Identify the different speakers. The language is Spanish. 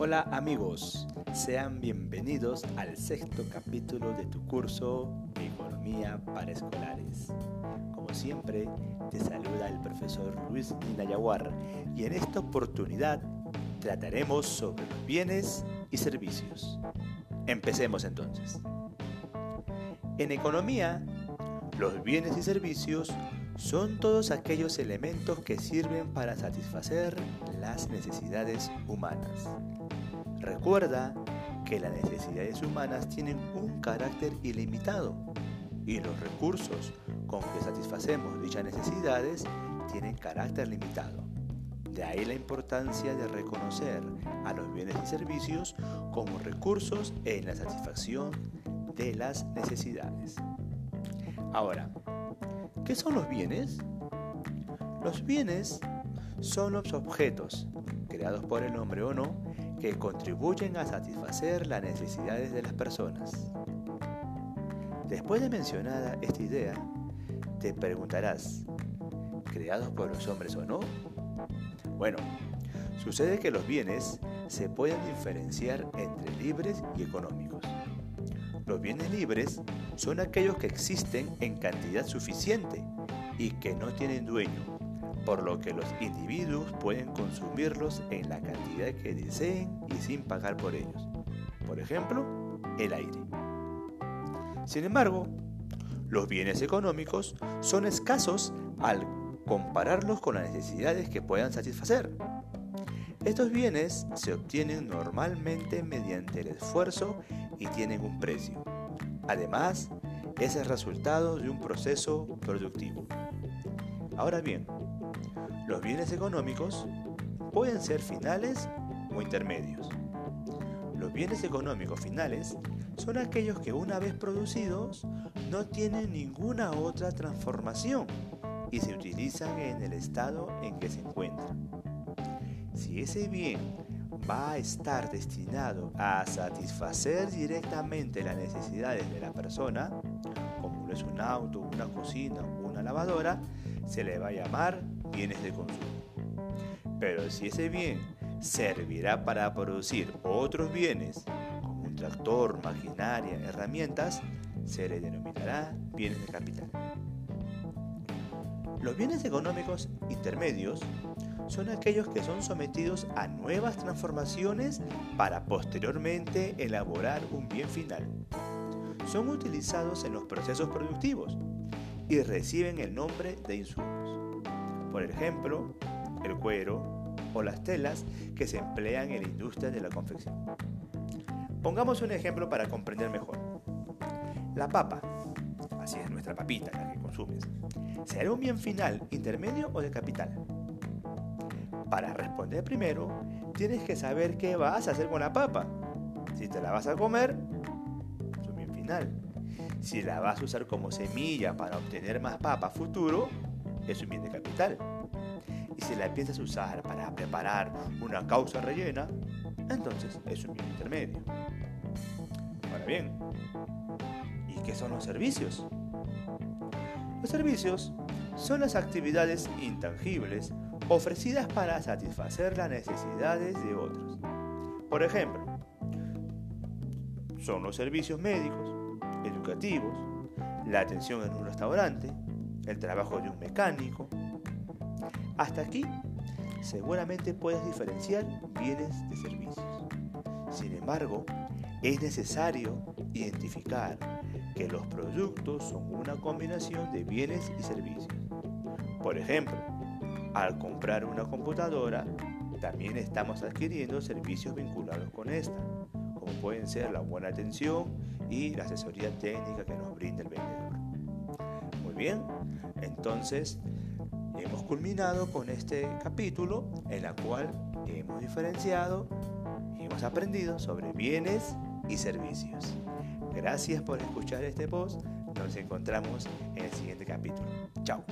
Speaker 1: Hola amigos, sean bienvenidos al sexto capítulo de tu curso Economía para Escolares. Como siempre, te saluda el profesor Luis Ninayaguar y en esta oportunidad trataremos sobre los bienes y servicios. Empecemos entonces. En economía, los bienes y servicios son todos aquellos elementos que sirven para satisfacer las necesidades humanas. Recuerda que las necesidades humanas tienen un carácter ilimitado y los recursos con que satisfacemos dichas necesidades tienen carácter limitado. De ahí la importancia de reconocer a los bienes y servicios como recursos en la satisfacción de las necesidades. Ahora, ¿Qué son los bienes? Los bienes son los objetos, creados por el hombre o no, que contribuyen a satisfacer las necesidades de las personas. Después de mencionada esta idea, te preguntarás, ¿creados por los hombres o no? Bueno, sucede que los bienes se pueden diferenciar entre libres y económicos. Los bienes libres son aquellos que existen en cantidad suficiente y que no tienen dueño, por lo que los individuos pueden consumirlos en la cantidad que deseen y sin pagar por ellos. Por ejemplo, el aire. Sin embargo, los bienes económicos son escasos al compararlos con las necesidades que puedan satisfacer. Estos bienes se obtienen normalmente mediante el esfuerzo y tienen un precio. Además, es el resultado de un proceso productivo. Ahora bien, los bienes económicos pueden ser finales o intermedios. Los bienes económicos finales son aquellos que una vez producidos no tienen ninguna otra transformación y se utilizan en el estado en que se encuentran. Si ese bien va a estar destinado a satisfacer directamente las necesidades de la persona, como lo es un auto, una cocina o una lavadora, se le va a llamar bienes de consumo. Pero si ese bien servirá para producir otros bienes, como un tractor, maquinaria, herramientas, se le denominará bienes de capital. Los bienes económicos intermedios son aquellos que son sometidos a nuevas transformaciones para posteriormente elaborar un bien final. Son utilizados en los procesos productivos y reciben el nombre de insumos. Por ejemplo, el cuero o las telas que se emplean en la industria de la confección. Pongamos un ejemplo para comprender mejor. La papa, así es nuestra papita, la que consumes, ¿será un bien final, intermedio o de capital? Para responder primero, tienes que saber qué vas a hacer con la papa. Si te la vas a comer, es un bien final. Si la vas a usar como semilla para obtener más papa futuro, es un bien de capital. Y si la piensas usar para preparar una causa rellena, entonces es un bien intermedio. Ahora bien, ¿y qué son los servicios? Los servicios son las actividades intangibles ofrecidas para satisfacer las necesidades de otros. Por ejemplo, son los servicios médicos, educativos, la atención en un restaurante, el trabajo de un mecánico. Hasta aquí, seguramente puedes diferenciar bienes de servicios. Sin embargo, es necesario identificar que los productos son una combinación de bienes y servicios. Por ejemplo, al comprar una computadora, también estamos adquiriendo servicios vinculados con esta, como pueden ser la buena atención y la asesoría técnica que nos brinda el vendedor. Bien, entonces hemos culminado con este capítulo en la cual hemos diferenciado y hemos aprendido sobre bienes y servicios. Gracias por escuchar este post. Nos encontramos en el siguiente capítulo. Chao.